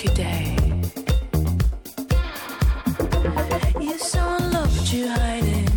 You saw love, but you hiding. I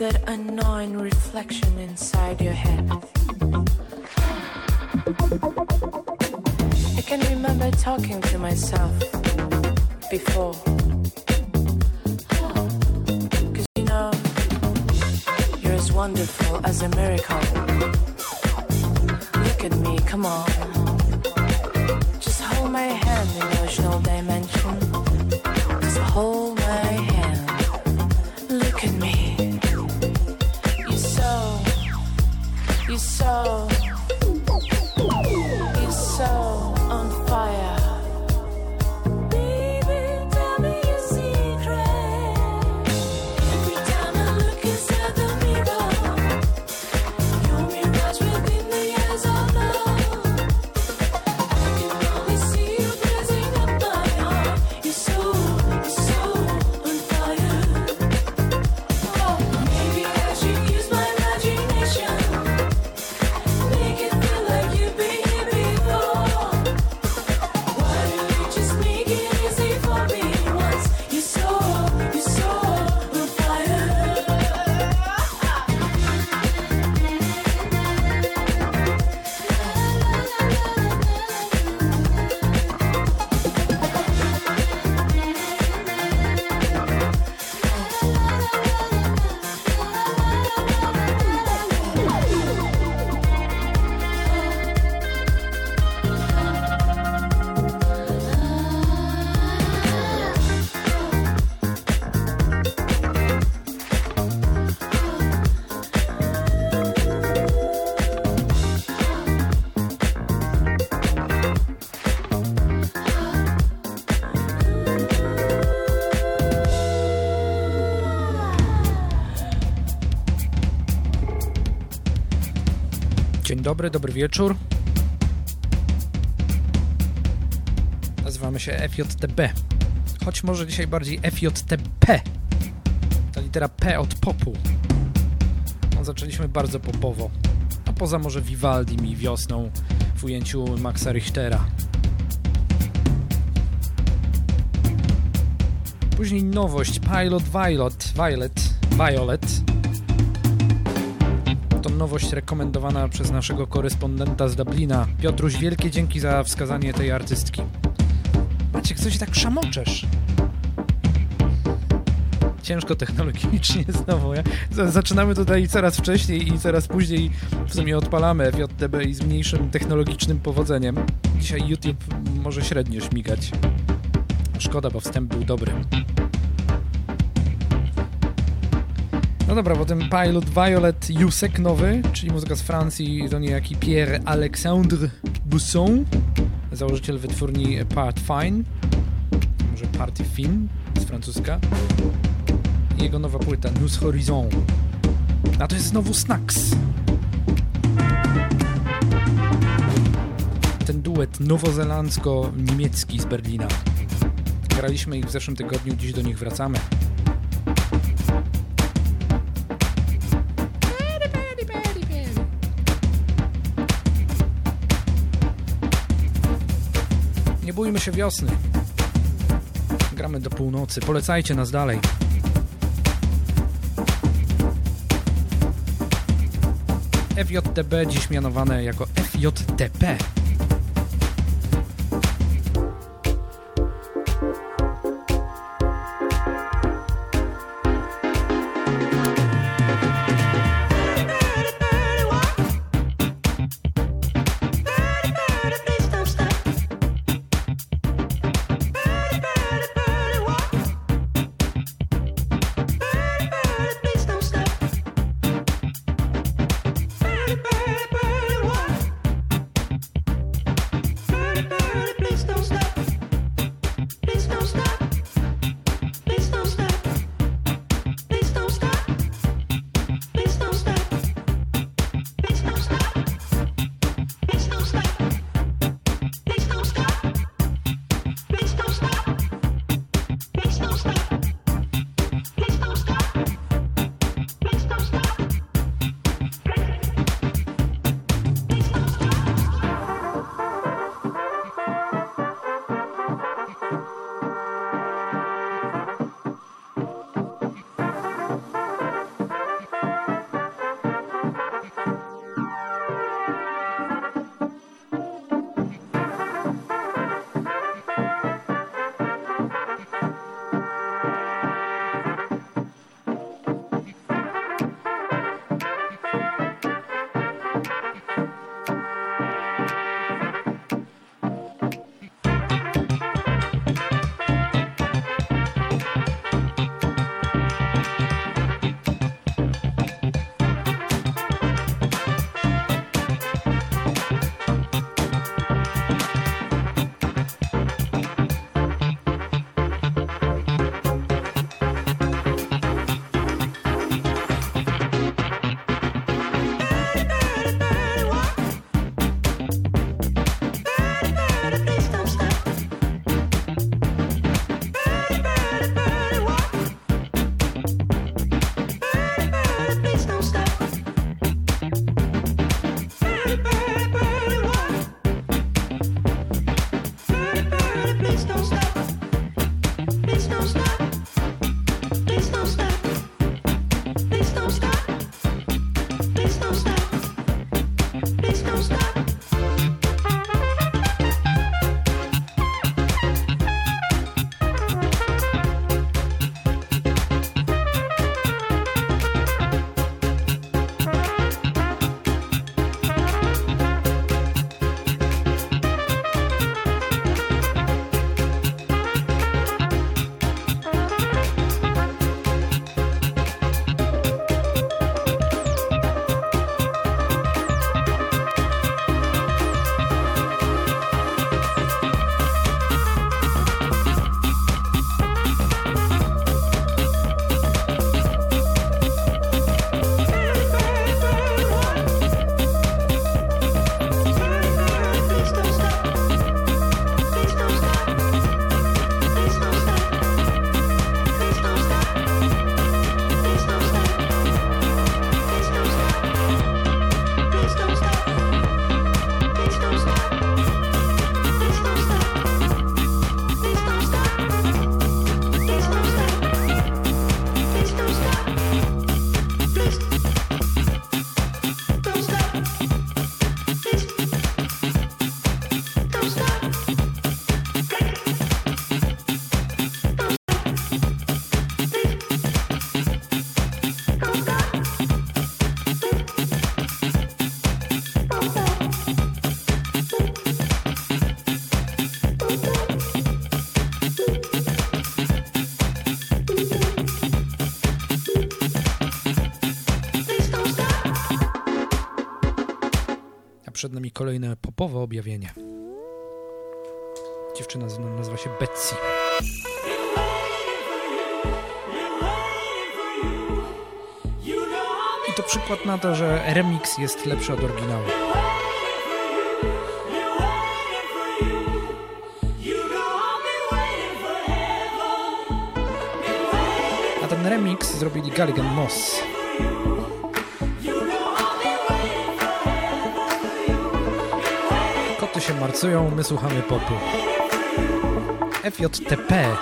that annoying reflection inside your head. I can remember talking to myself before. Dobry, dobry wieczór. Nazywamy się FJTB, choć może dzisiaj bardziej FJTP. Ta litera P od popu. No, zaczęliśmy bardzo popowo, a poza może Vivaldim i wiosną w ujęciu Maxa Richtera. Później nowość Pilot Violet, Violet, Violet. Nowość rekomendowana przez naszego korespondenta z Dublina. Piotruś, wielkie dzięki za wskazanie tej artystki. Maciek, co się tak szamoczesz? Ciężko technologicznie znowu. Ja? Zaczynamy tutaj coraz wcześniej i coraz później w sumie odpalamy FJTB i z mniejszym technologicznym powodzeniem. Dzisiaj YouTube może średnio śmigać. Szkoda, bo wstęp był dobry. No dobra, potem Pilot Violet Jusek nowy, czyli muzyka z Francji, to niejaki Pierre-Alexandre Busson, założyciel wytwórni Part Fine, może Party Fin z francuska. I jego nowa płyta Nous Horizon. A to jest znowu Snacks. Ten duet nowozelandzko-niemiecki z Berlina. Graliśmy ich w zeszłym tygodniu, dziś do nich wracamy. Się wiosny. Gramy do północy. Polecajcie nas dalej. FJTB dziś mianowane jako FJTP. przed nami kolejne popowe objawienie. Dziewczyna nazywa się Betsy. I to przykład na to, że remix jest lepszy od oryginału. A ten remix zrobili Galligan Moss. się marcują, my słuchamy popu. FJTP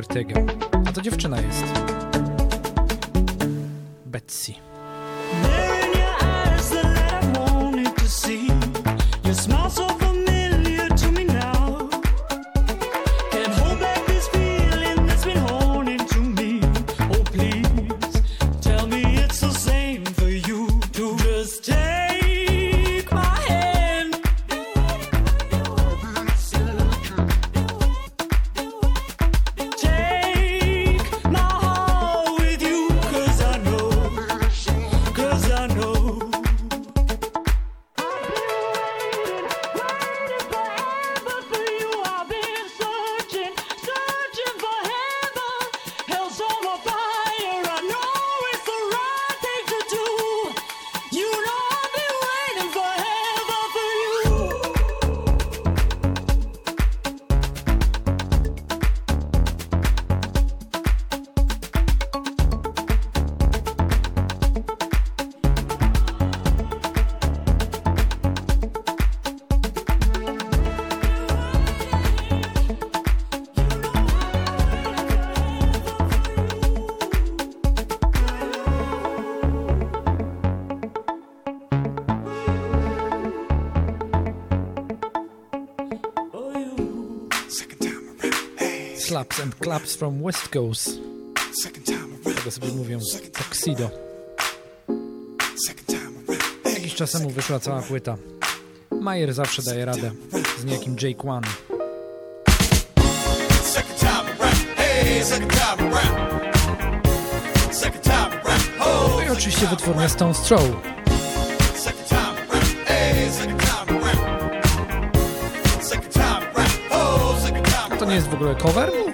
Vertega. Pops and Claps from West Coast. Tego sobie mówią Tuxedo. Jakiś czas temu wyszła cała płyta. Majer zawsze daje radę z niejakim Jake One. No i oczywiście wytwórnia Stone Throw. To nie jest w ogóle cover?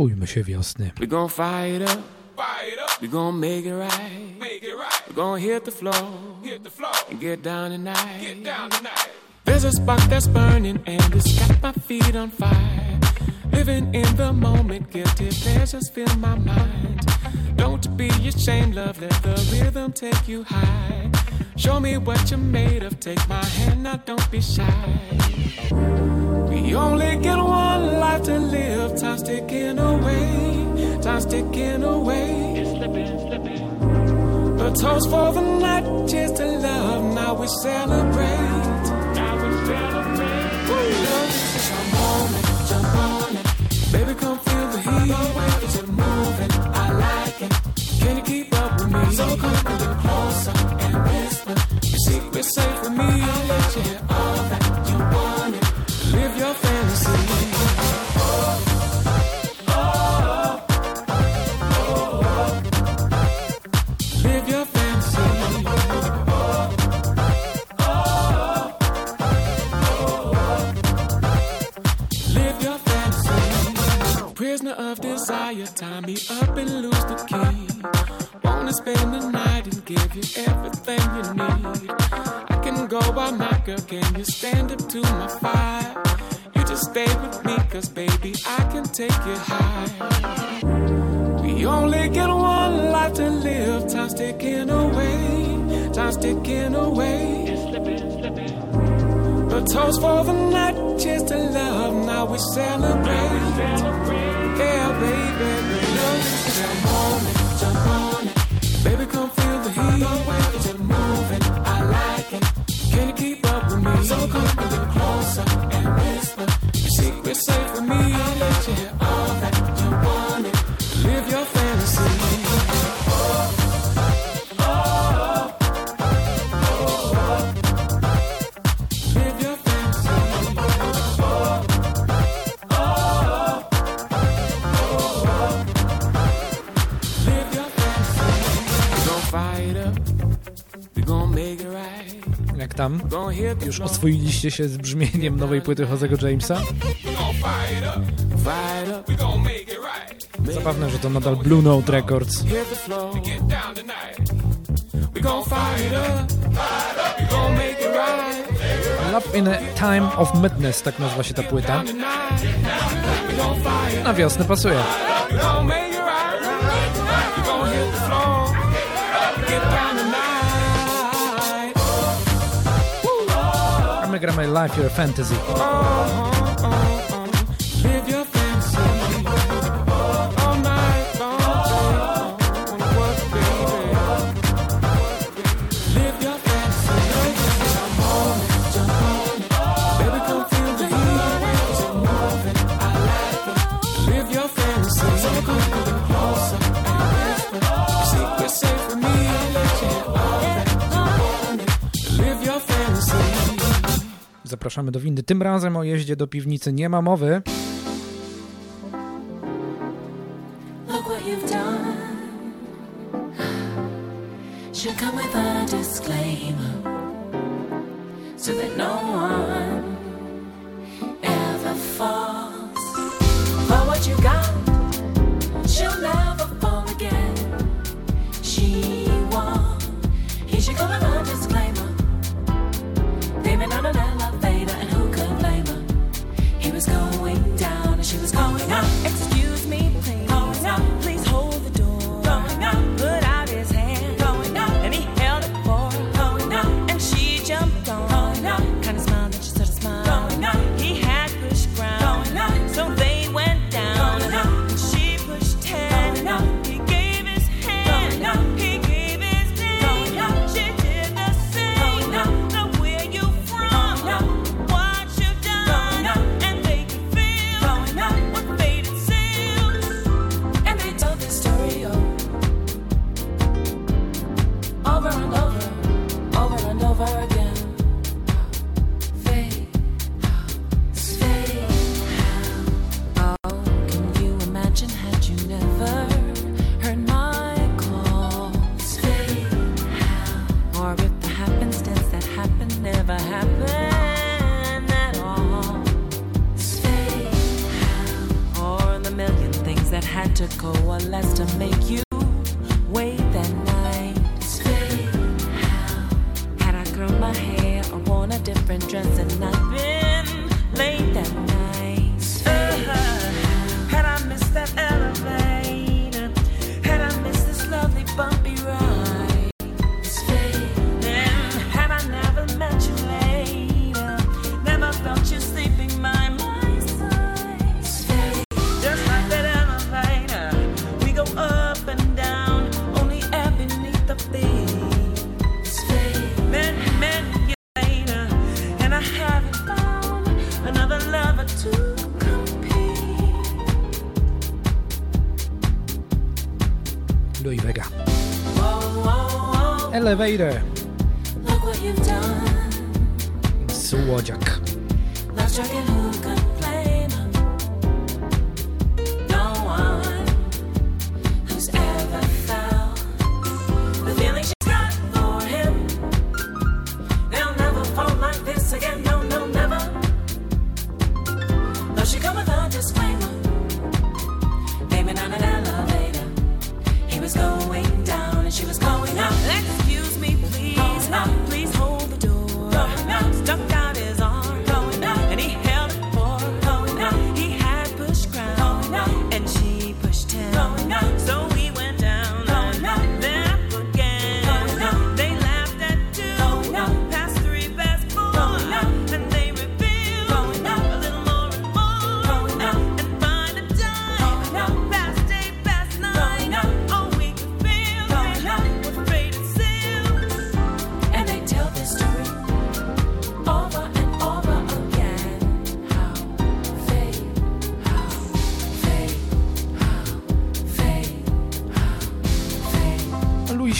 Bójmy się wiosny. We gon' fight up. Up. We gon' make it right. Make it right. We gon' hit the floor. Hit the floor. And get down tonight. Get down tonight. There's a spark that's burning and it's got my feet on fire. Living in the moment, guilty pleasures fill my mind. Don't be ashamed, love. Let the rhythm take you high. Show me what you're made of. Take my hand now, don't be shy. We only get one life to live. Time's ticking away. Time's ticking away. It's slipping, slipping. A toast for the night, cheers to love. Now we celebrate. for the night, just to love. Now we celebrate. Już oswoiliście się z brzmieniem nowej płyty Jose'ego Jamesa? Zabawne, że to nadal Blue Note Records. Love in a Time of Madness, tak nazywa się ta płyta. Na wiosnę pasuje. Instagram my Life Your Fantasy. Uh-huh. Zapraszamy do windy. Tym razem o jeździe do piwnicy nie ma mowy. elevator.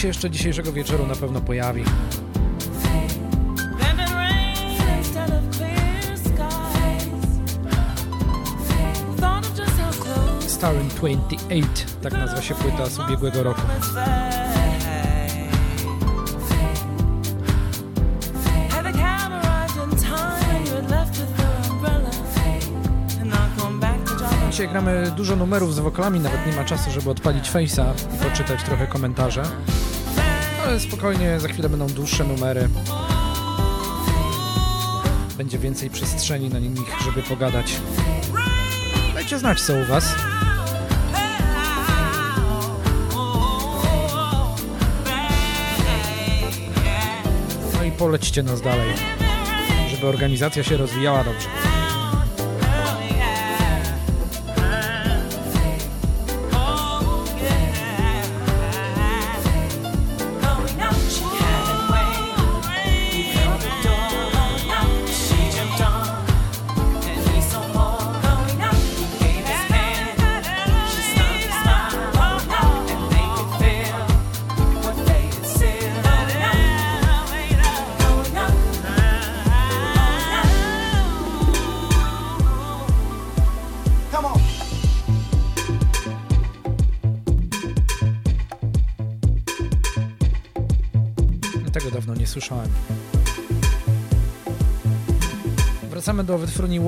Się jeszcze dzisiejszego wieczoru na pewno pojawi. Starring 28, tak nazywa się płyta z ubiegłego roku. Dzisiaj gramy dużo numerów z wokalami, nawet nie ma czasu, żeby odpalić Face'a i poczytać trochę komentarze. Ale spokojnie, za chwilę będą dłuższe numery. Będzie więcej przestrzeni na nich, żeby pogadać. Dajcie znać, co u Was. No i polećcie nas dalej, żeby organizacja się rozwijała dobrze.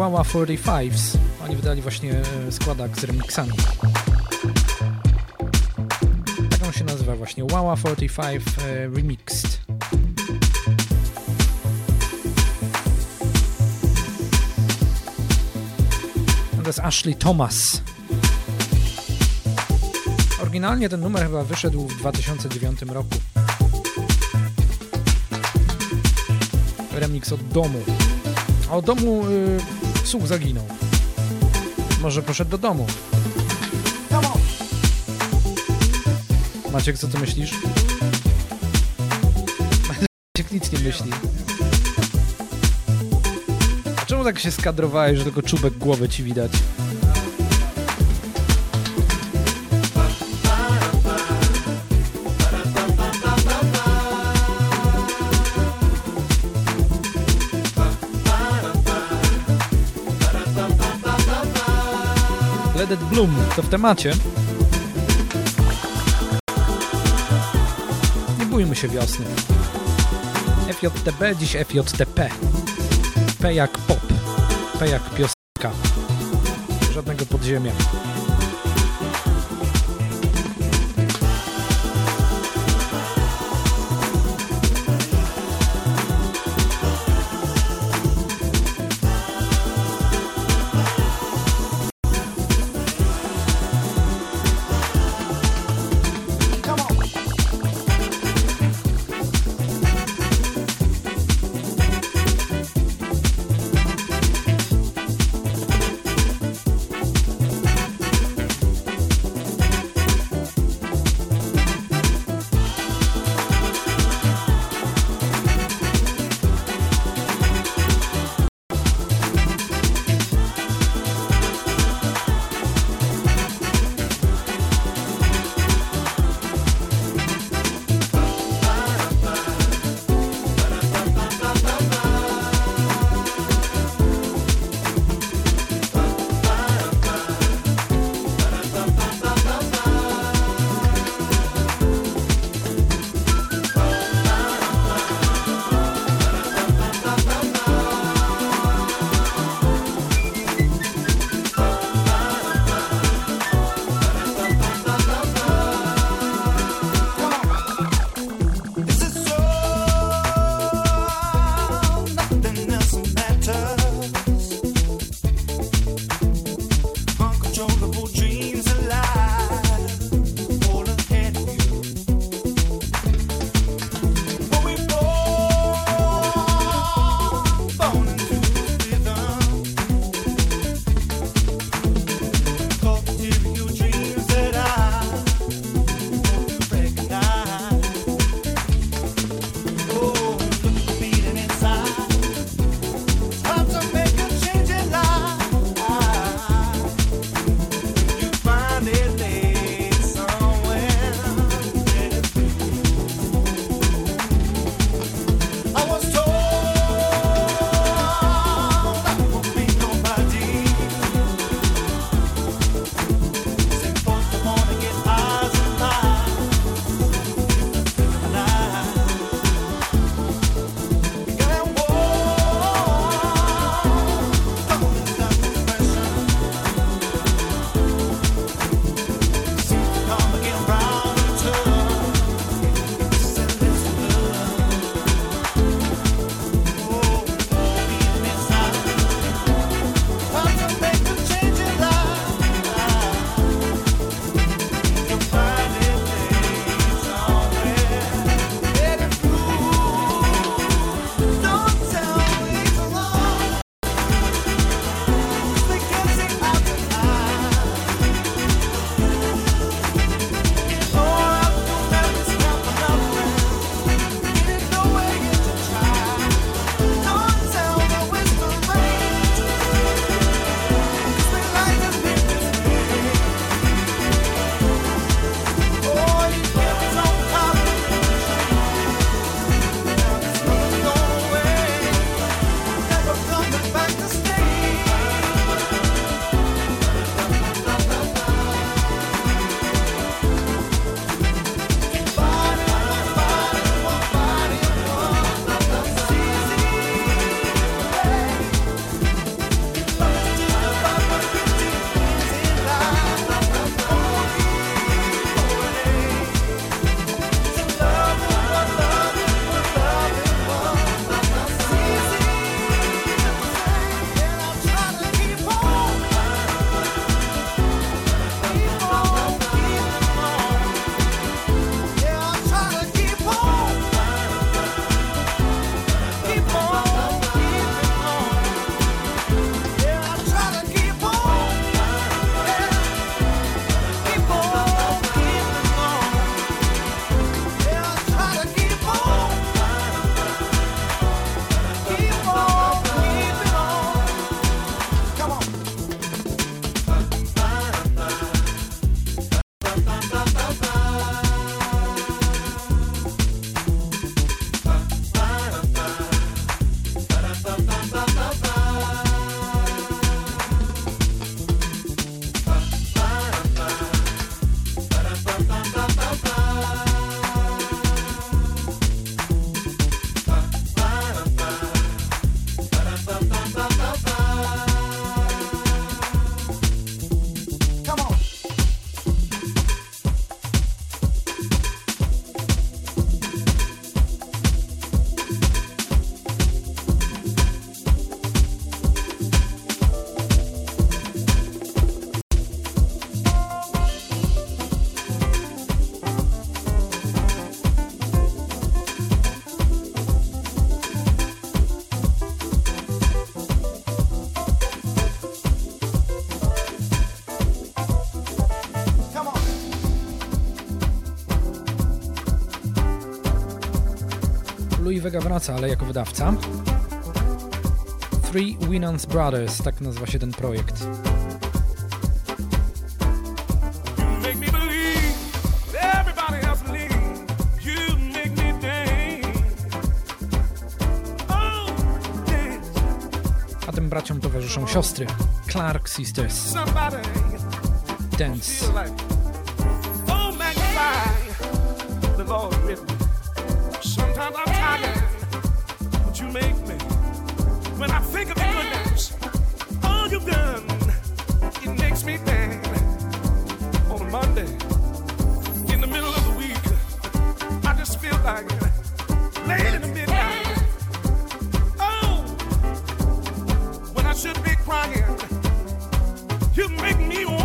Wawa 45s. Oni wydali właśnie e, składak z remixami. Tak on się nazywa właśnie Wawa 45 e, Remixed. To jest Ashley Thomas. Oryginalnie ten numer chyba wyszedł w 2009 roku. remix od domu. A od domu y, słuch zaginął. Może poszedł do domu. Maciek, co ty myślisz? Maciek nic nie myśli. A czemu tak się skadrowałeś, że tylko czubek głowy ci widać? Bloom, to w temacie. Nie bójmy się wiosny. FJTB, dziś FJTP. P jak pop. P jak piosenka. Żadnego podziemia. Vega wraca, ale jako wydawca. Three Winans Brothers, tak nazywa się ten projekt. A tym braciom towarzyszą siostry Clark Sisters. Dance. You make me want.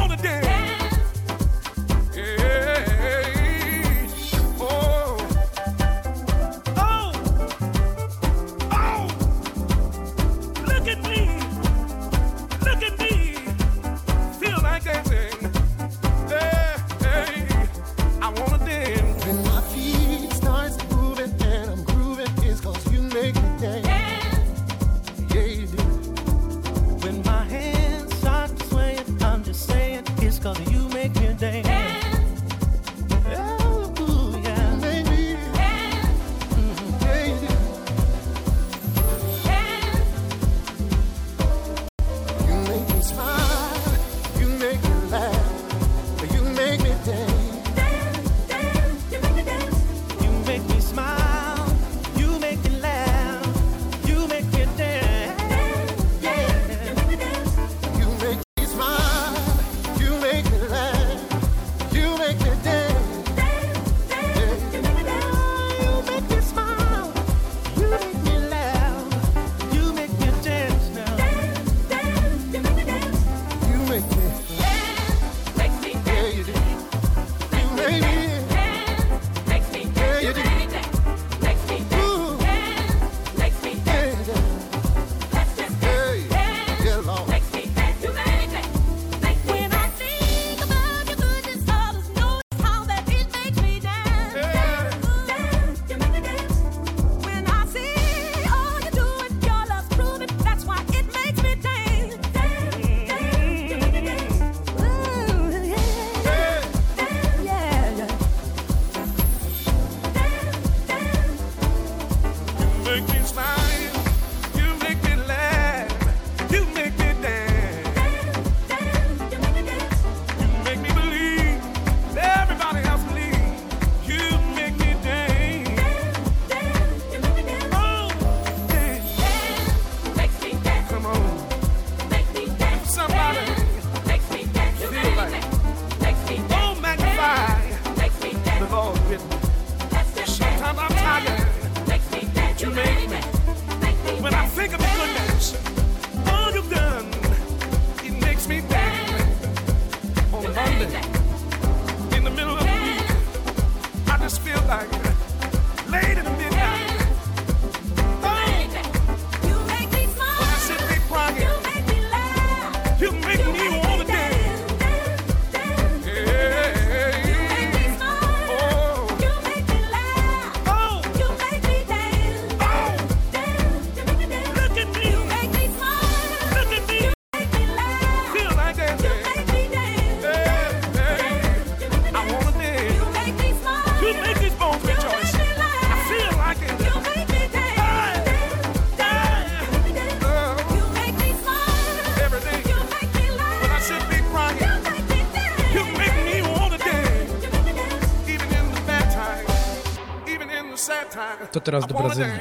to teraz do Brazylii.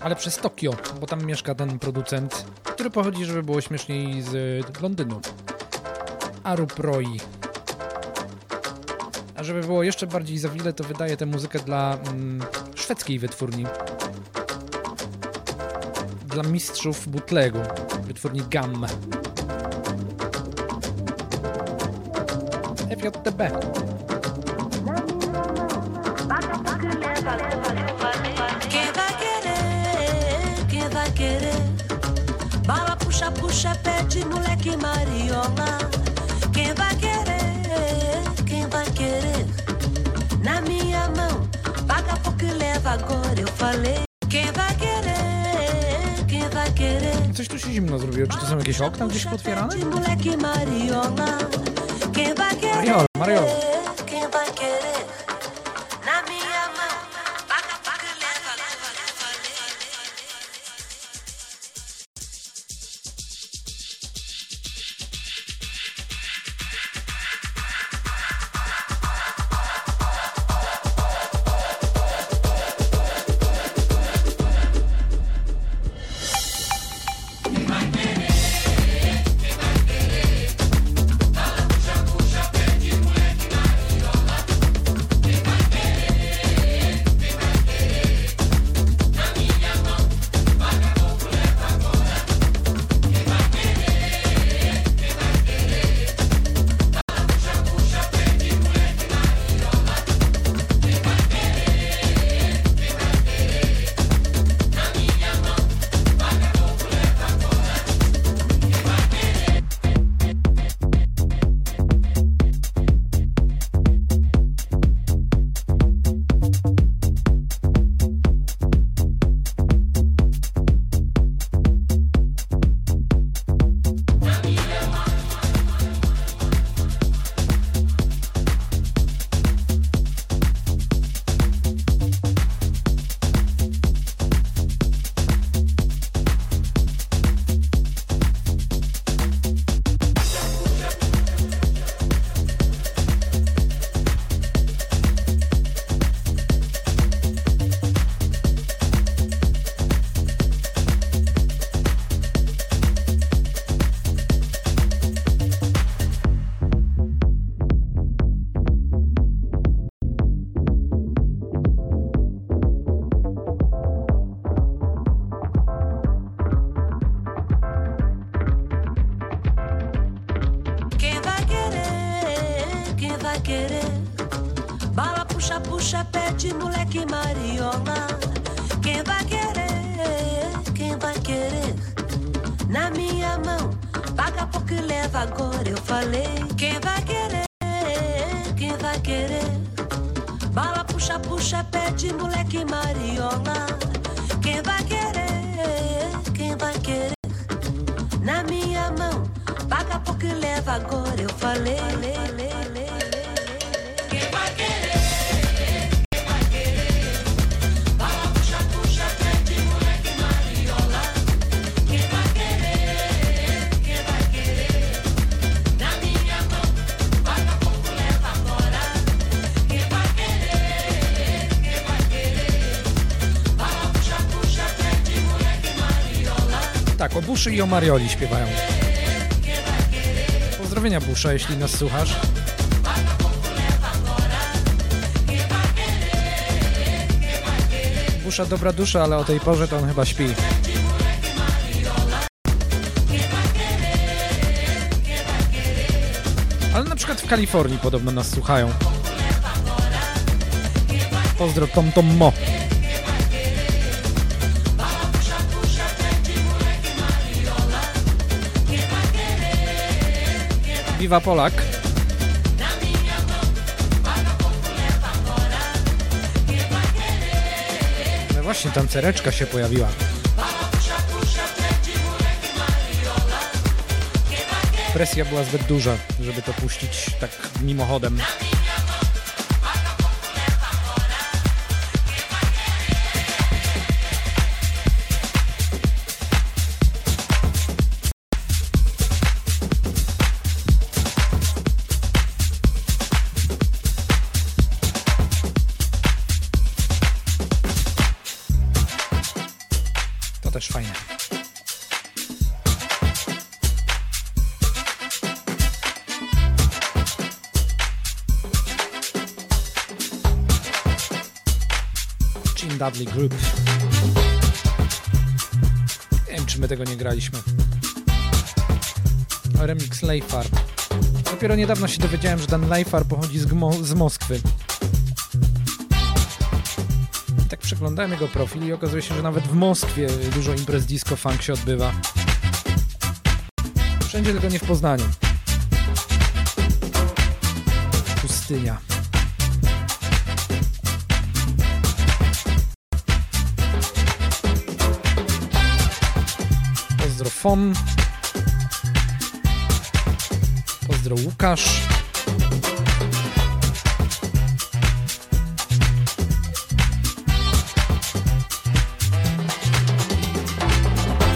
Ale przez Tokio, bo tam mieszka ten producent, który pochodzi, żeby było śmieszniej, z Londynu. Aruproi. A żeby było jeszcze bardziej zawile, to wydaje tę muzykę dla mm, szwedzkiej wytwórni. Dla mistrzów butlegu, wytwórni GAM. FJTB. de moleque mariola. Quem vai querer? Quem vai querer? Na minha mão, paga porque leva agora. Eu falei. Coś tu się zimno zrobiło. Czy to są jakieś okna gdzieś potwierane? Mariola, Mariola. Buszy i o Marioli śpiewają. Pozdrowienia Busza, jeśli nas słuchasz. Busza dobra dusza, ale o tej porze to on chyba śpi. Ale na przykład w Kalifornii podobno nas słuchają. Pozdro Tom Tom Mo. Viva Polak. No właśnie, tam cereczka się pojawiła. Presja była zbyt duża, żeby to puścić tak mimochodem. Dudley Group. Nie wiem, czy my tego nie graliśmy. Remix Leifar. Dopiero niedawno się dowiedziałem, że ten Leifar pochodzi z, Gmo- z Moskwy. I tak przeglądałem jego profil i okazuje się, że nawet w Moskwie dużo imprez disco funk się odbywa. Wszędzie tylko nie w Poznaniu. Pustynia. Fon. Pozdro Łukasz.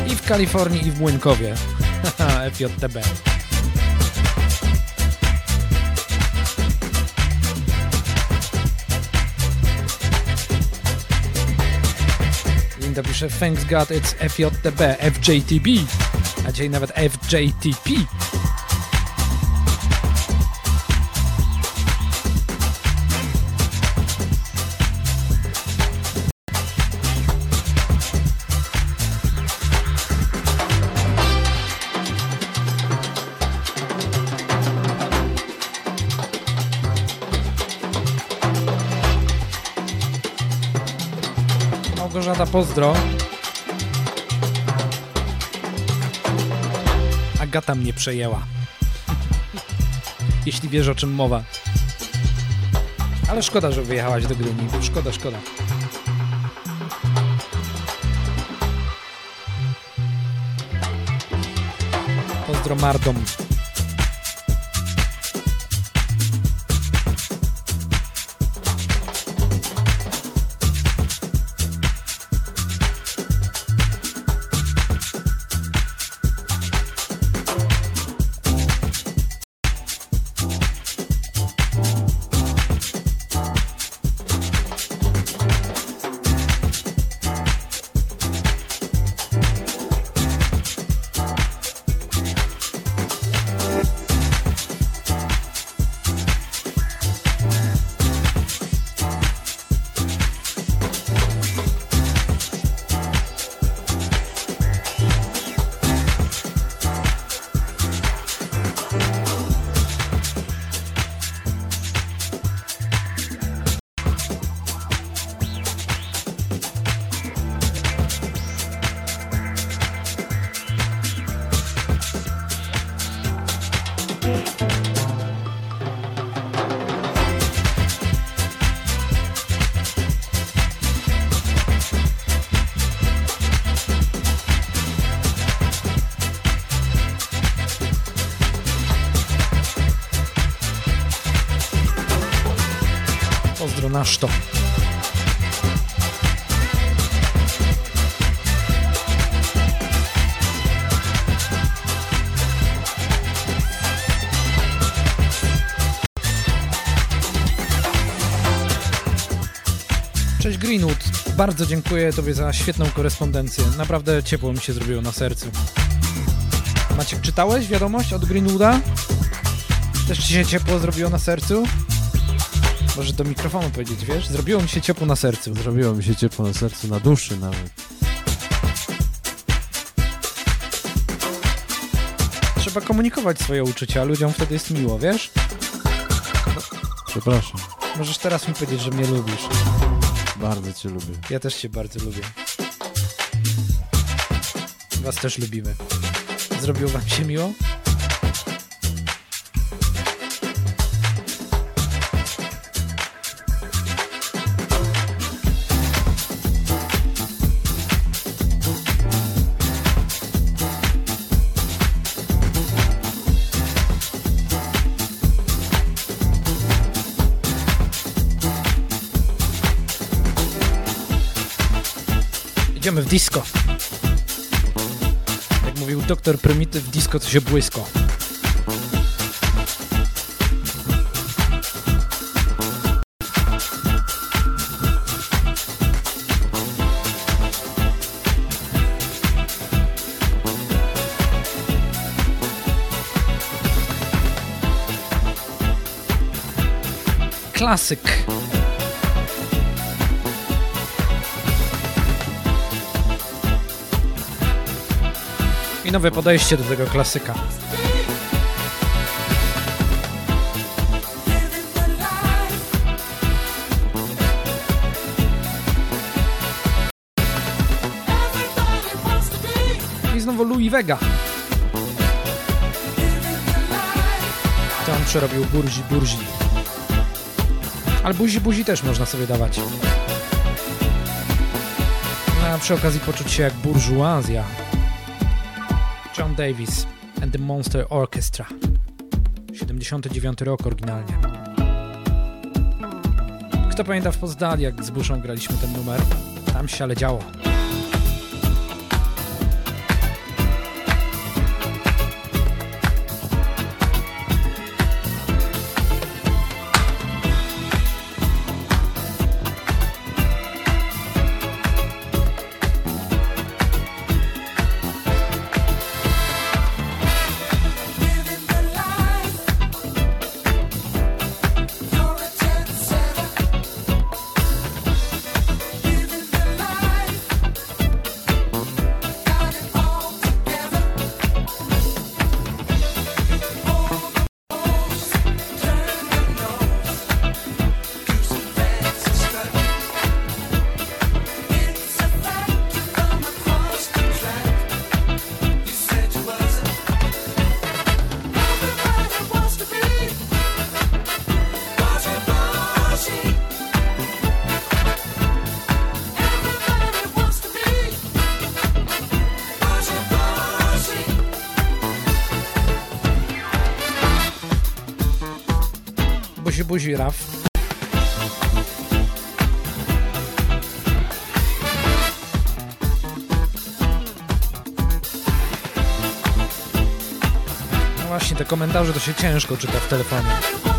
I w Kalifornii, i w Młynkowie. FJTB. Pisze Thanks God it's FJTB, FJTB, a dzisiaj nawet FJTP. Pozdro. Agata mnie przejęła. Jeśli wiesz o czym mowa. Ale szkoda, że wyjechałaś do Gdyni. Szkoda, szkoda. Pozdro Mardom. Pozdro na szto. Cześć Greenwood, bardzo dziękuję Tobie za świetną korespondencję. Naprawdę ciepło mi się zrobiło na sercu. Maciek, czytałeś wiadomość od Greenwooda? Też Ci się ciepło zrobiło na sercu? Może do mikrofonu powiedzieć, wiesz? Zrobiło mi się ciepło na sercu. Zrobiło mi się ciepło na sercu, na duszy nawet. Trzeba komunikować swoje uczucia, ludziom wtedy jest miło, wiesz? Przepraszam, Możesz teraz mi powiedzieć, że mnie lubisz. bardzo cię lubię. Ja też cię bardzo lubię. Was też lubimy. Zrobiło wam się miło? Disco. Jak mówił doktor Prymityw, disco to się błysko. Klasyk. Nowe podejście do tego klasyka. I znowu Louis Vega. To on przerobił burzi, burzi. Ale buzi, buzi też można sobie dawać. No, a przy okazji poczuć się jak burżuazja. John Davis and the Monster Orchestra. 79 rok oryginalnie. Kto pamięta w Poznaniu, jak z Buszą graliśmy ten numer? Tam się ale działo. No właśnie, te komentarze to się ciężko czyta w telefonie.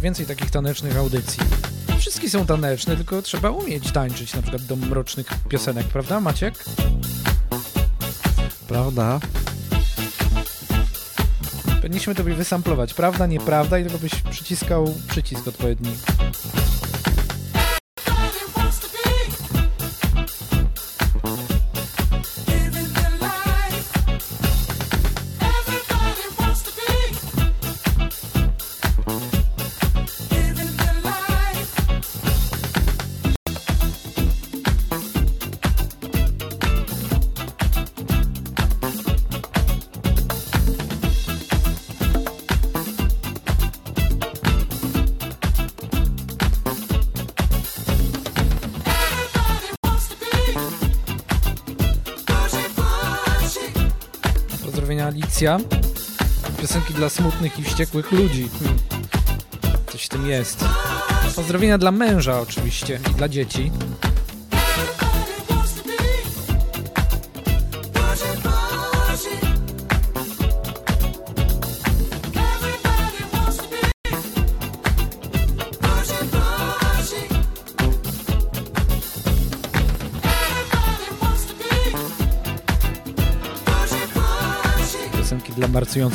Więcej takich tanecznych audycji. Wszystkie są taneczne, tylko trzeba umieć tańczyć na przykład do mrocznych piosenek, prawda Maciek? Prawda? Powinniśmy tobie wysamplować, prawda, nieprawda i tylko byś przyciskał przycisk odpowiedni. Alicja. Piosenki dla smutnych i wściekłych ludzi. Hmm. Coś w tym jest. Pozdrowienia dla męża oczywiście i dla dzieci.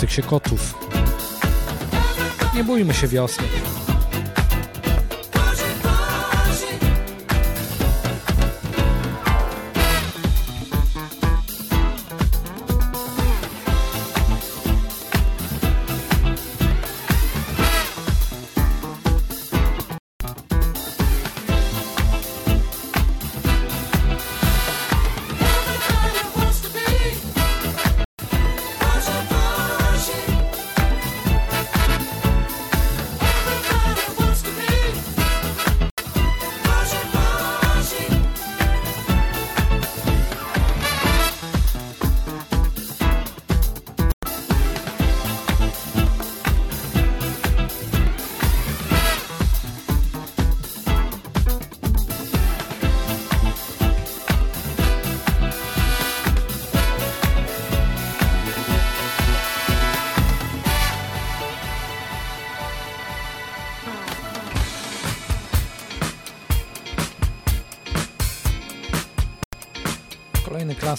Się kotów. Nie bójmy się wiosny.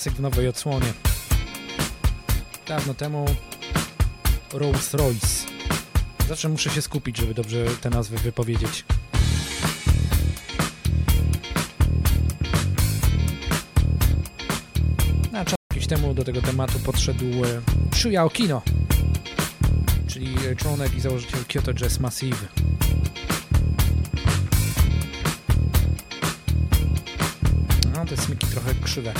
klasyk w nowej odsłonie. Dawno temu Rolls Royce. Zawsze muszę się skupić, żeby dobrze te nazwy wypowiedzieć. Na czas jakiś temu do tego tematu podszedł e, Shuya Okino, czyli członek i założyciel Kyoto Jazz Massive. No, te smyki trochę krzywe.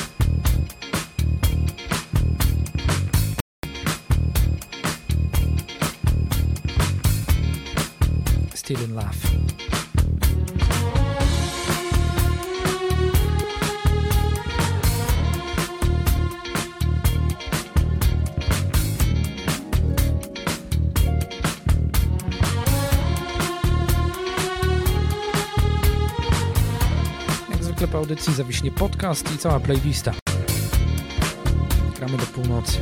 audycji zawiśnie podcast i cała playlista. Gramy do północy.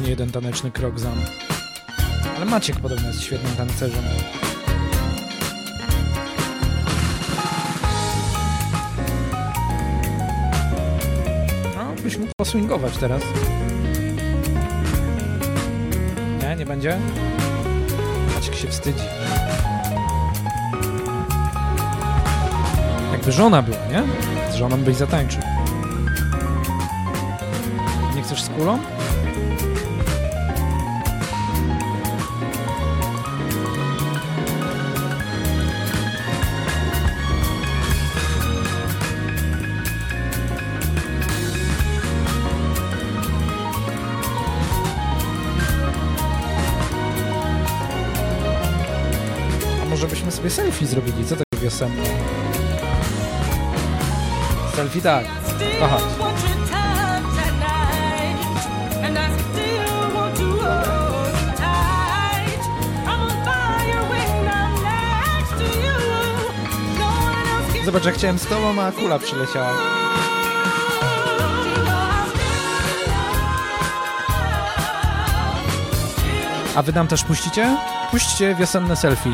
nie jeden taneczny krok za mną. Ale Maciek podobno jest świetnym tancerzem. No, byś mógł poswingować teraz. Nie, nie będzie? Maciek się wstydzi. Jakby żona była, nie? Z żoną byś zatańczył. Nie chcesz z kulą? Sobie selfie zrobili? Co tak wiosenne? Selfie tak. To chodź. Zobacz, jak chciałem z tobą, a kula przyleciała. A wy nam też puścicie? Puśćcie wiosenne selfie.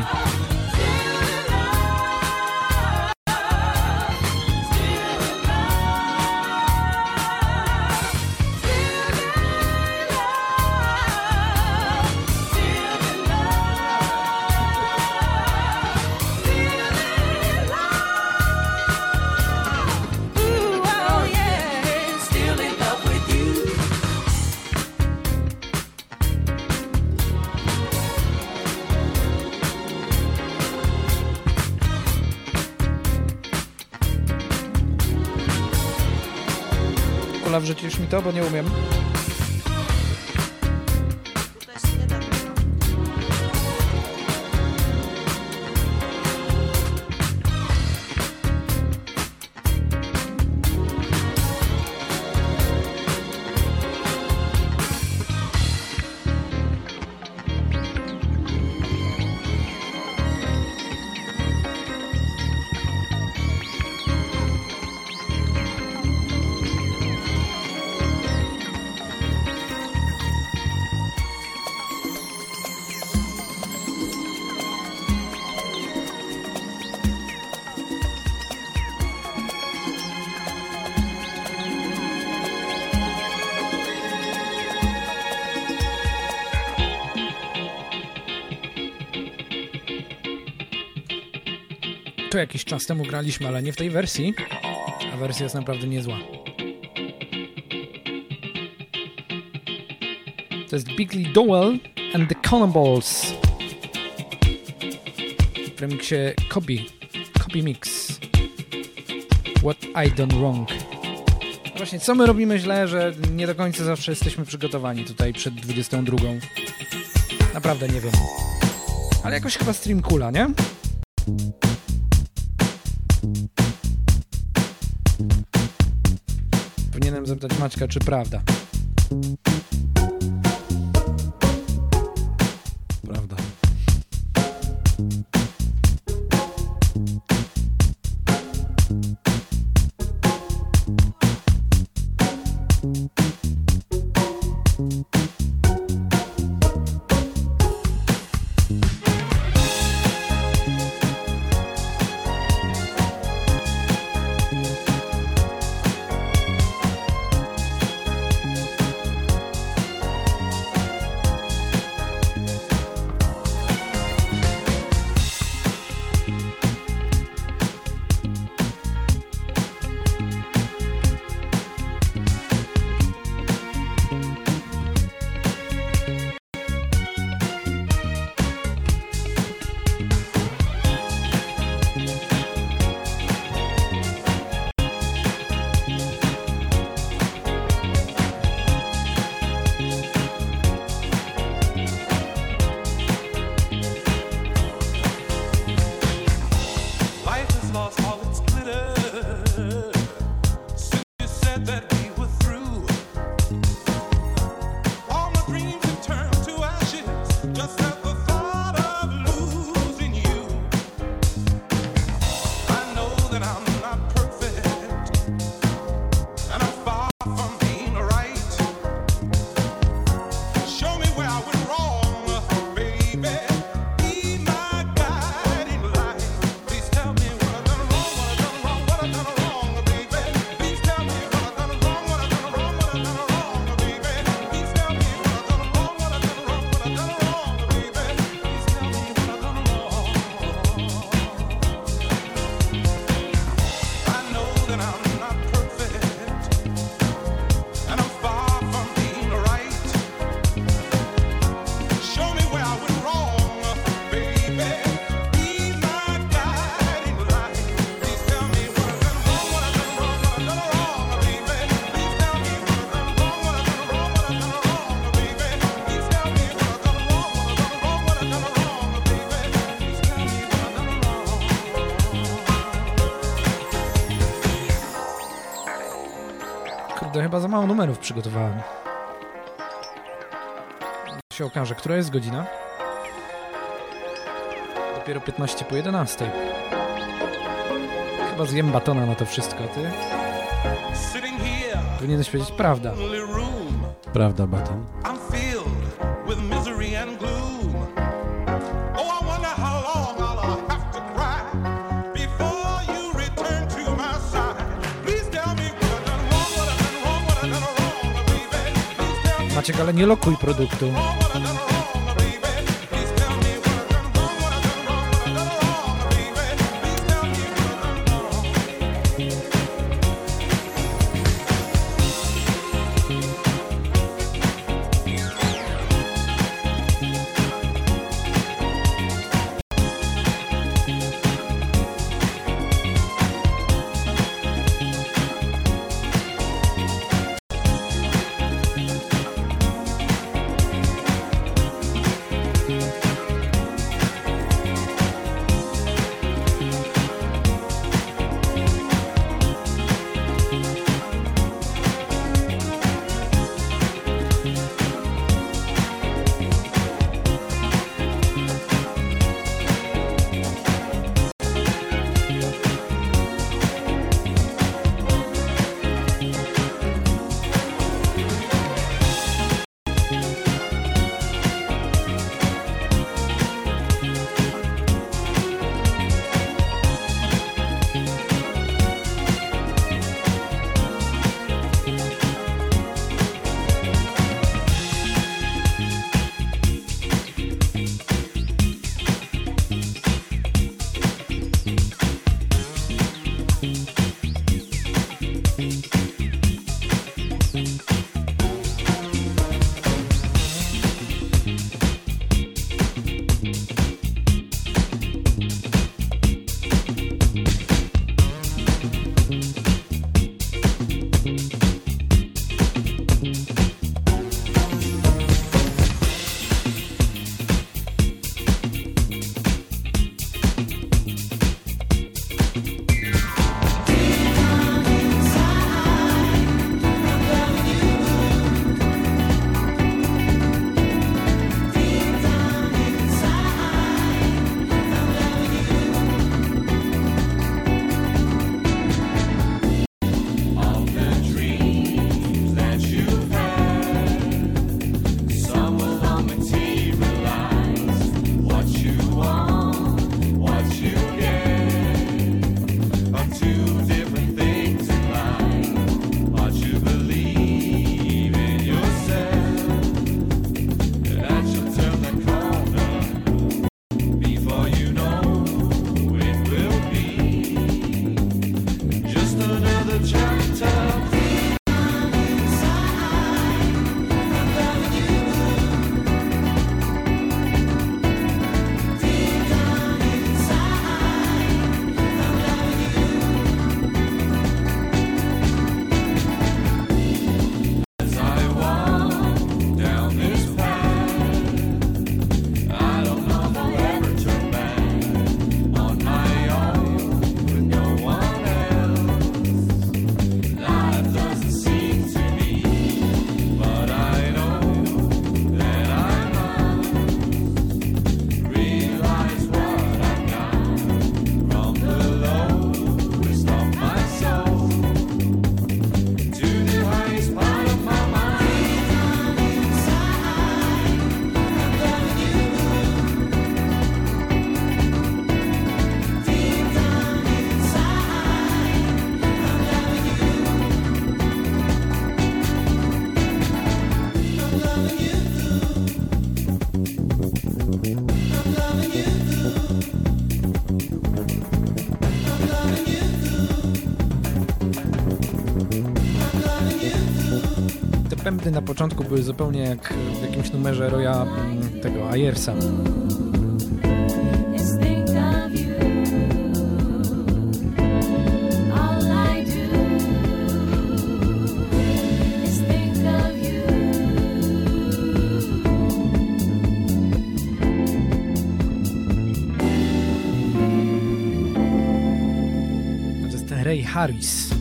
Wrzucisz mi to, jakiś czas temu graliśmy, ale nie w tej wersji. A wersja jest naprawdę niezła. To jest Bigly Dowell and the Cannonballs. W remiksie Kobe. Kobe Mix. What I Done Wrong. No Właśnie, co my robimy źle, że nie do końca zawsze jesteśmy przygotowani tutaj przed 22. Naprawdę nie wiem. Ale jakoś chyba stream kula, nie? Zapytać Maćka, czy prawda. chyba za mało numerów przygotowałem. Się okaże, która jest godzina? Dopiero 15 po 11. Chyba zjem batona na to wszystko, ty? Powinieneś powiedzieć prawda. Prawda, baton. Maciek, ale nie lokuj produktu. początku były zupełnie jak w jakimś numerze Roya mm, tego Ayersa. Ray Harris.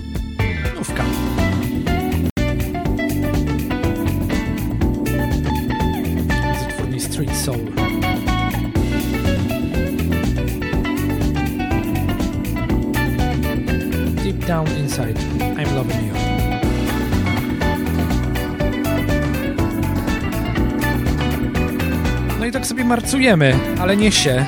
Suicide, I'm Loving You. No i tak sobie marcujemy, ale nie się.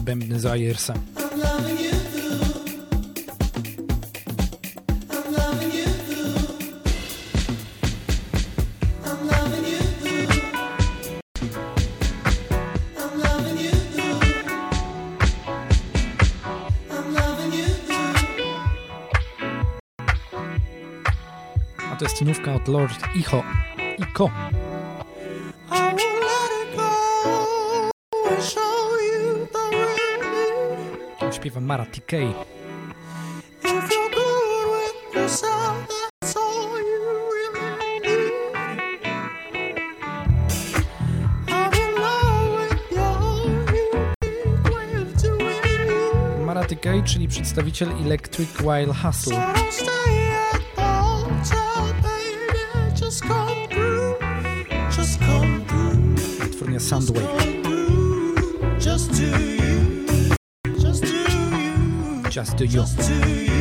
bębny Zajersa. A to jest nówka od Lord Icho. Tamara TK. Czyli przedstawiciel Electric Wild Hustle. Wytwórnia Soundwave. Just to You. Just to you.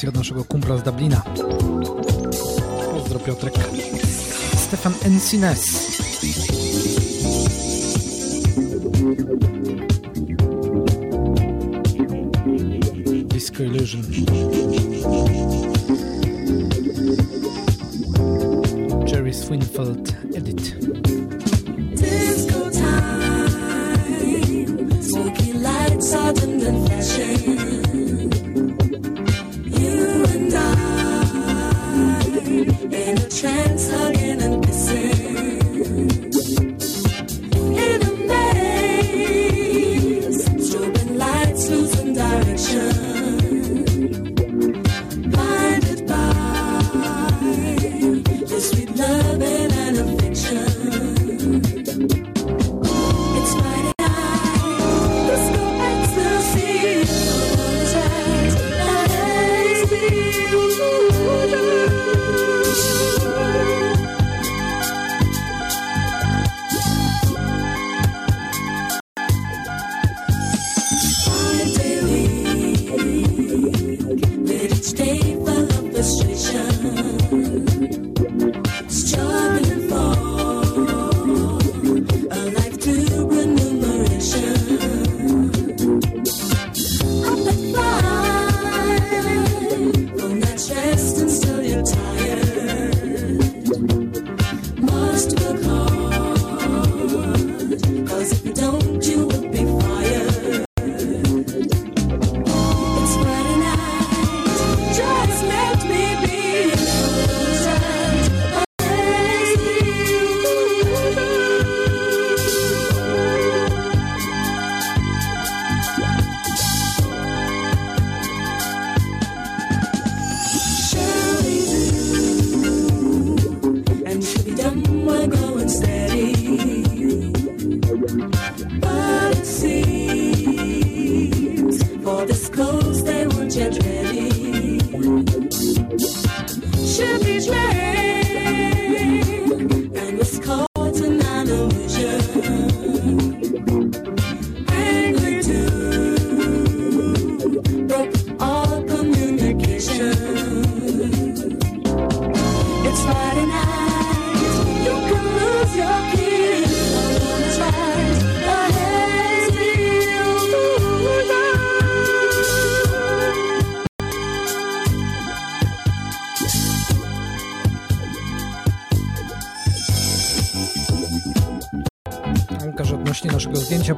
Rekomendacja od naszego kumpla z Dublina. Pozdro Piotrek. Stefan Encines. Disco Illusion.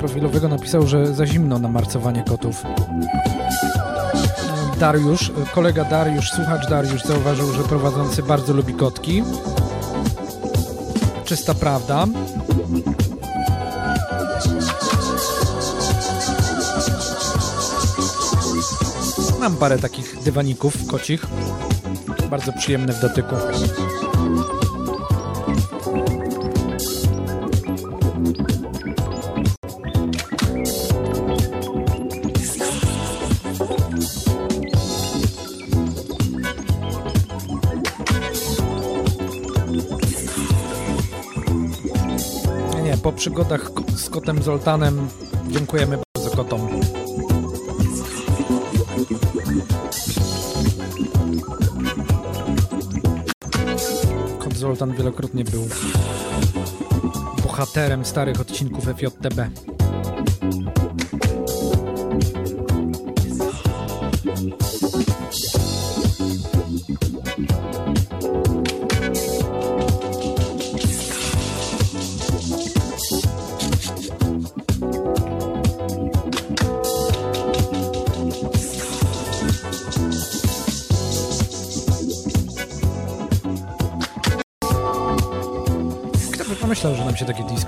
Profilowego napisał, że za zimno na marcowanie kotów. Dariusz, kolega Dariusz, słuchacz Dariusz zauważył, że prowadzący bardzo lubi kotki. Czysta prawda. Mam parę takich dywaników kocich. Bardzo przyjemne w dotyku. Przygodach z kotem Zoltanem dziękujemy bardzo kotom. Kot Zoltan wielokrotnie był bohaterem starych odcinków FJTB.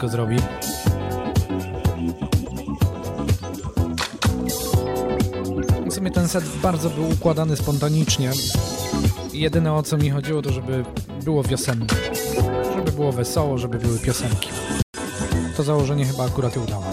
Disco zrobi? W sumie ten set bardzo był układany spontanicznie. Jedyne o co mi chodziło to, żeby było wiosenne. Żeby było wesoło, żeby były piosenki. To założenie chyba akurat udało.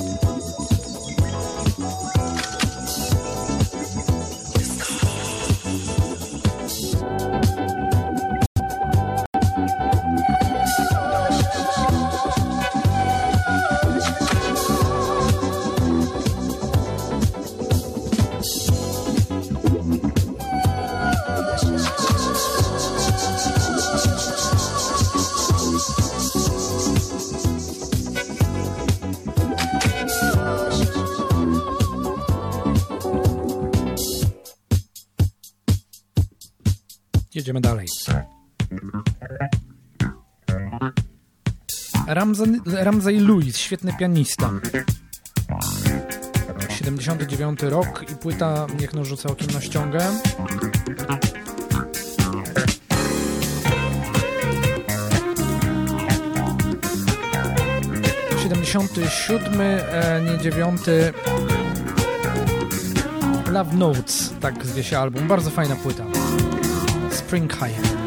Ramsey, Lewis, świetny pianista. 79 rok i płyta, niech no rzucę okiem na ściągę. Siódmy, e, nie dziewiąty. Love Notes, tak zwie się album. Bardzo fajna płyta. Spring High.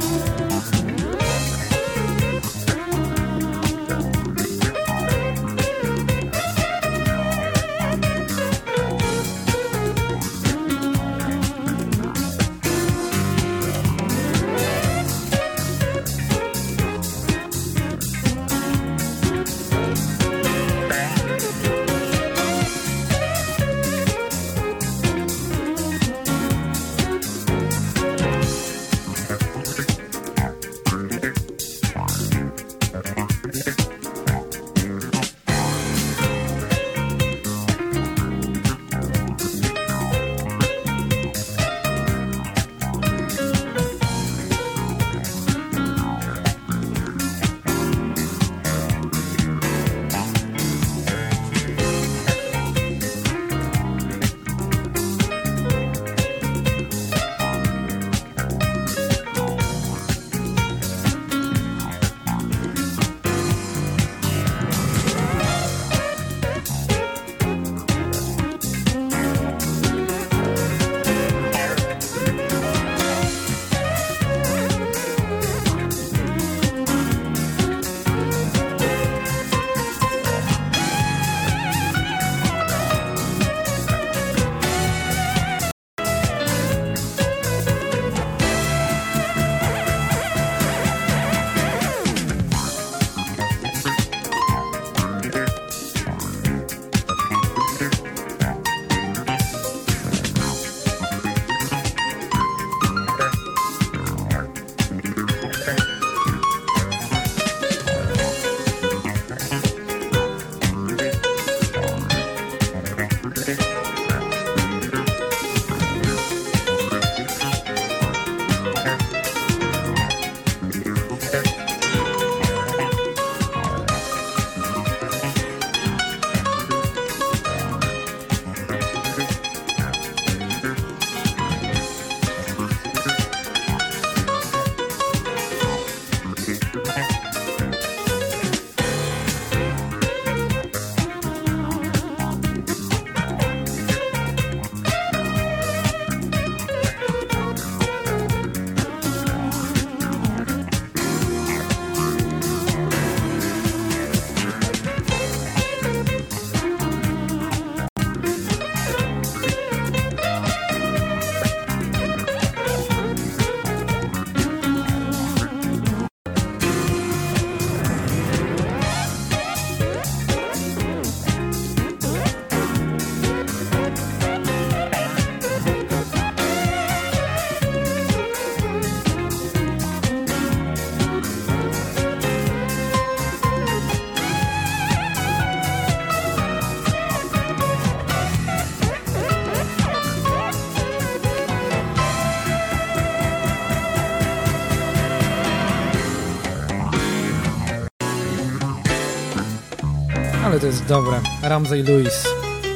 To jest dobre. Ramsey Lewis.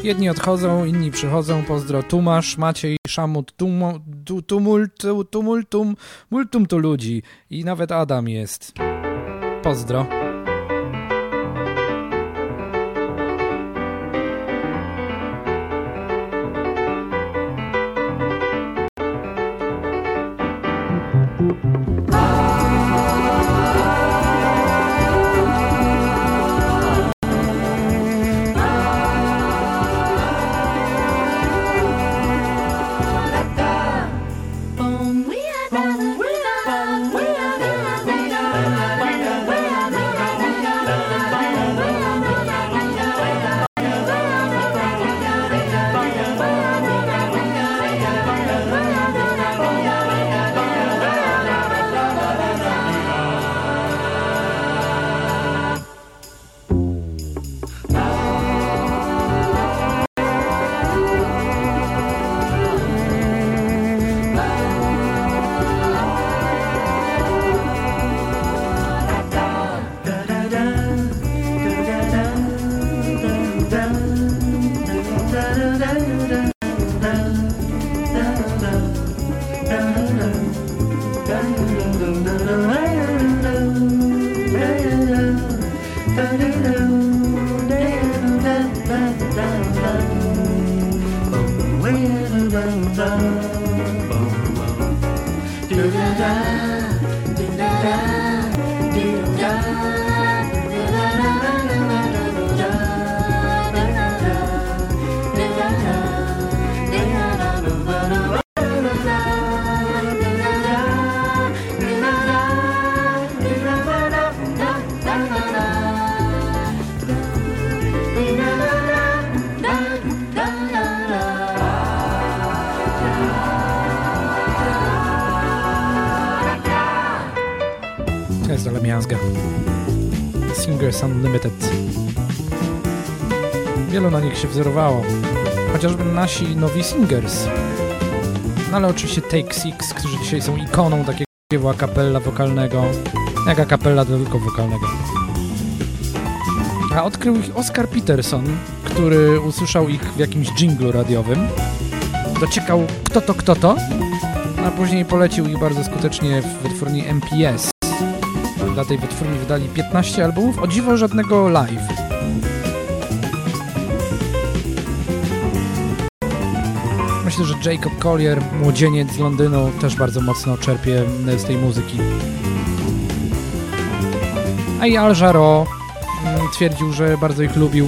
Jedni odchodzą, inni przychodzą. Pozdro Tumasz, Maciej, Szamut, tumo, tu, tumult, tu, tumultum, multum tu ludzi. I nawet Adam jest. Pozdro. Się wzorowało. Chociażby nasi nowi singers. No ale oczywiście Take Six, którzy dzisiaj są ikoną takiego a capella wokalnego. Jak a capella to tylko wokalnego. A odkrył ich Oscar Peterson, który usłyszał ich w jakimś dżinglu radiowym. Dociekał kto to, kto to, a później polecił ich bardzo skutecznie w wytwórni MPS. Dla tej wytwórni wydali 15 albumów, o dziwo żadnego live. Myślę, że Jacob Collier, młodzieniec z Londynu, też bardzo mocno czerpie z tej muzyki. A i Al Jarreau mm, twierdził, że bardzo ich lubił.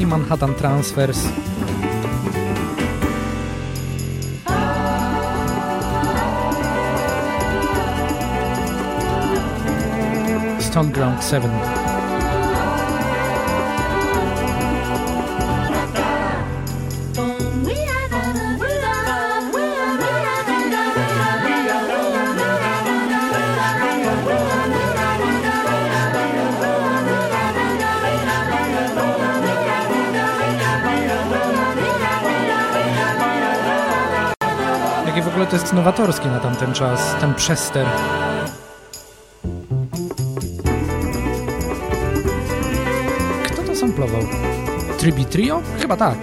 I Manhattan Transfers. Stone Ground 7. nowatorskie na tamten czas, ten przester. Kto to samplował? Tribi Trio? Chyba tak.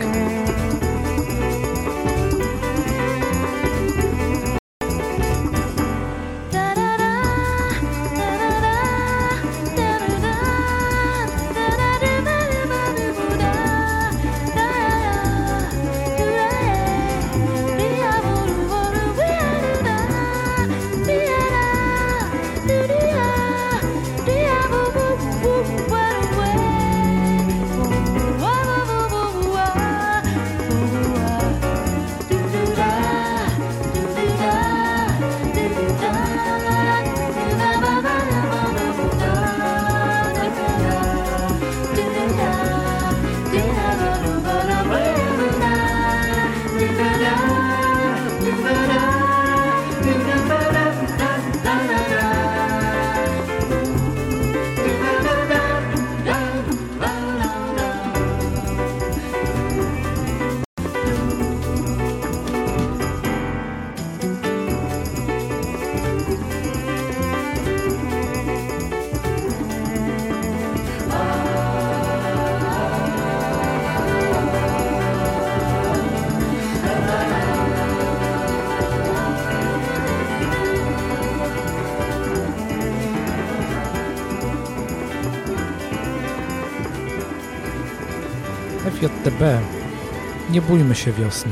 Nie bójmy się wiosny.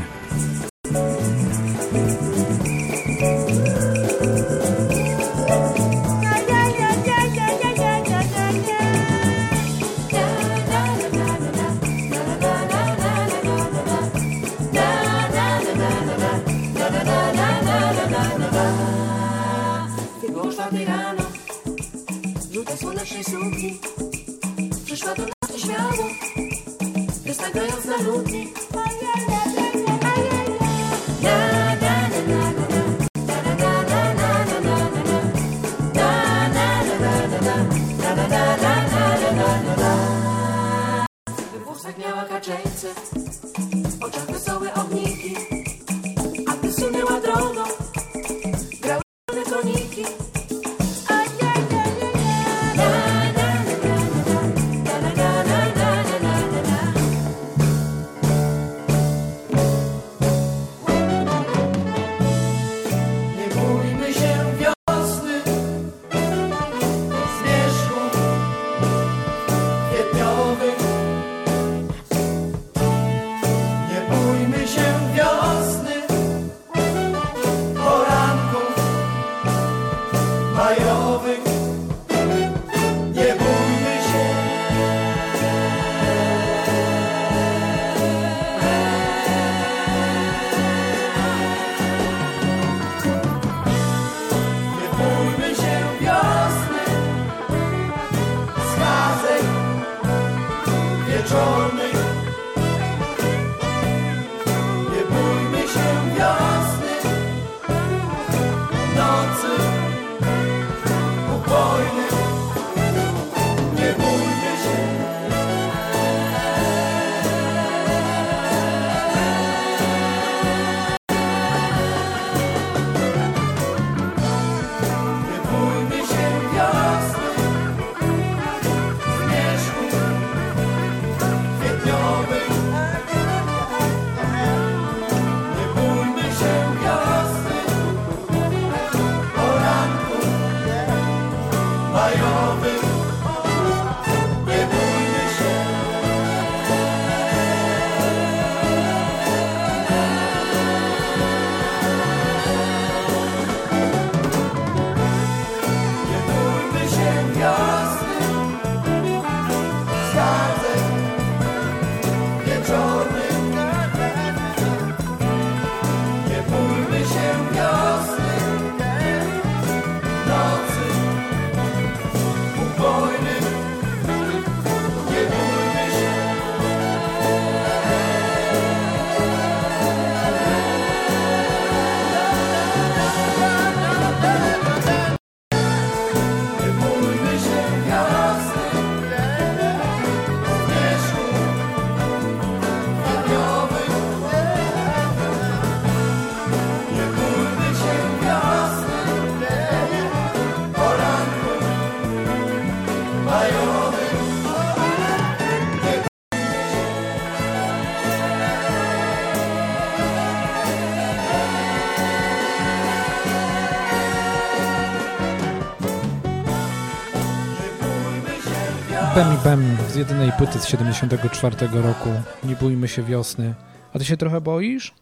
Bem z jedynej płyty z 74 roku. Nie bójmy się wiosny. A ty się trochę boisz?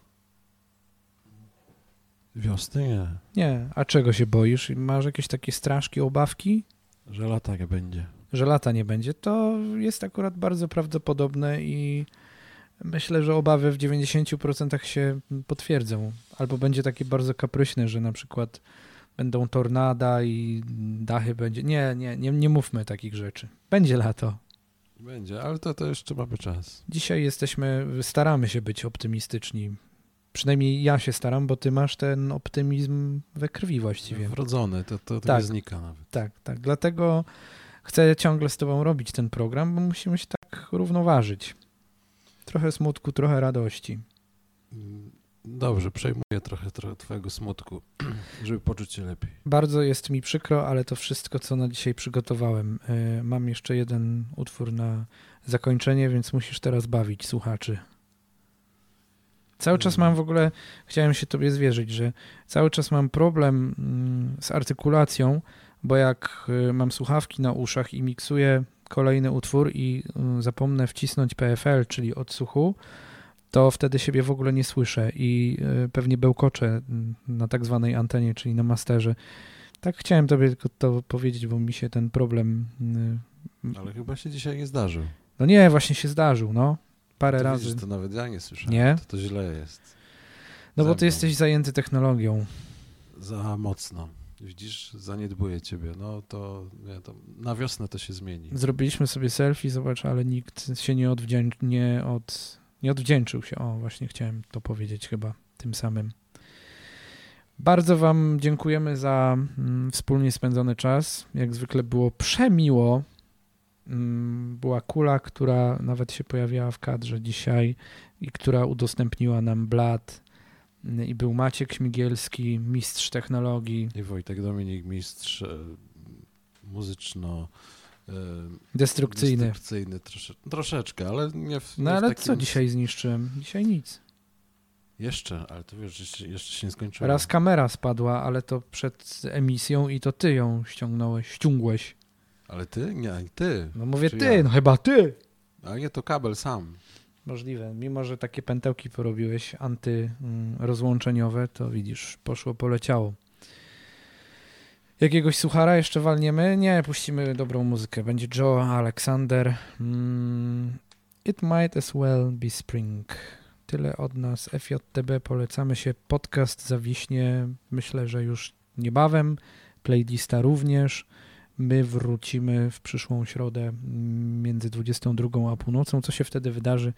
Wiosny nie. Nie. A czego się boisz? Masz jakieś takie straszki, obawki? Że lata nie będzie. Że lata nie będzie? To jest akurat bardzo prawdopodobne i myślę, że obawy w 90% się potwierdzą. Albo będzie takie bardzo kapryśne, że na przykład będą tornada i dachy będzie. Nie, nie, nie, nie mówmy takich rzeczy. Będzie lato. Będzie, ale to, to jeszcze mamy czas. Dzisiaj jesteśmy, staramy się być optymistyczni. Przynajmniej ja się staram, bo ty masz ten optymizm we krwi właściwie. Wrodzony, to, to, to Tak. nie znika nawet. Tak, tak. Dlatego chcę ciągle z tobą robić ten program, bo musimy się tak równoważyć. Trochę smutku, trochę radości. Dobrze, przejmuję trochę, trochę twojego smutku, żeby poczuć się lepiej. Bardzo jest mi przykro, ale to wszystko, co na dzisiaj przygotowałem. Y, Mam jeszcze jeden utwór na zakończenie, więc musisz teraz bawić słuchaczy. Cały czas mam w ogóle, chciałem się tobie zwierzyć, że cały czas mam problem mm, z artykulacją, bo jak y, mam słuchawki na uszach i miksuję kolejny utwór i y, zapomnę wcisnąć PFL, czyli odsłuchu, to wtedy siebie w ogóle nie słyszę i y, pewnie bełkoczę na tak zwanej antenie, czyli na masterze. Tak chciałem tobie tylko to powiedzieć, bo mi się ten problem... y, Ale chyba się dzisiaj nie zdarzył. No nie, właśnie się zdarzył, no. Parę to razy. Widzisz, to nawet ja nie słyszałem. Nie? To, to źle jest. No bo ty mną. jesteś zajęty technologią. Za mocno. Widzisz, zaniedbuję ciebie. No to, nie, to na wiosnę to się zmieni. Zrobiliśmy sobie selfie, zobacz, ale nikt się nie, odwdzię- nie, od, nie odwdzięczył się. O, właśnie chciałem to powiedzieć chyba tym samym. Bardzo Wam dziękujemy za mm, wspólnie spędzony czas. Jak zwykle było przemiło. Mm, była kula, która nawet się pojawiała w kadrze dzisiaj i która udostępniła nam blat. Mm, I był Maciek Śmigielski, mistrz technologii, I Wojtek Dominik, mistrz e, muzyczno... Destrukcyjny. destrukcyjny trosze, troszeczkę, ale nie w No nie w ale takim... co dzisiaj zniszczyłem? Dzisiaj nic. Jeszcze, ale to wiesz, jeszcze, jeszcze się nie skończyło. Raz kamera spadła, ale to przed emisją i to ty ją ściągnąłeś, ściągłeś. Ale ty? Nie, ty. No mówię Czy ty, ja? no chyba ty. A nie, to kabel sam. Możliwe, mimo że takie pętełki porobiłeś antyrozłączeniowe, to widzisz, poszło, poleciało. Jakiegoś suchara jeszcze walniemy? Nie, puścimy dobrą muzykę. Będzie Joe Alexander. Mm, It might as well be spring. Tyle od nas. FJTB polecamy się. Podcast zawiśnie, myślę, że już niebawem. Playlista również. My wrócimy w przyszłą środę mm, między 22 a północą. Co się wtedy wydarzy?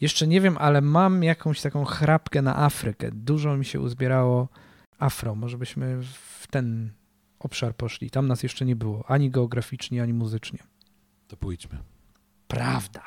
Jeszcze nie wiem, ale mam jakąś taką chrapkę na Afrykę. Dużo mi się uzbierało afro. Może byśmy w ten obszar poszli. Tam nas jeszcze nie było. Ani geograficznie, ani muzycznie. To pójdźmy. Prawda.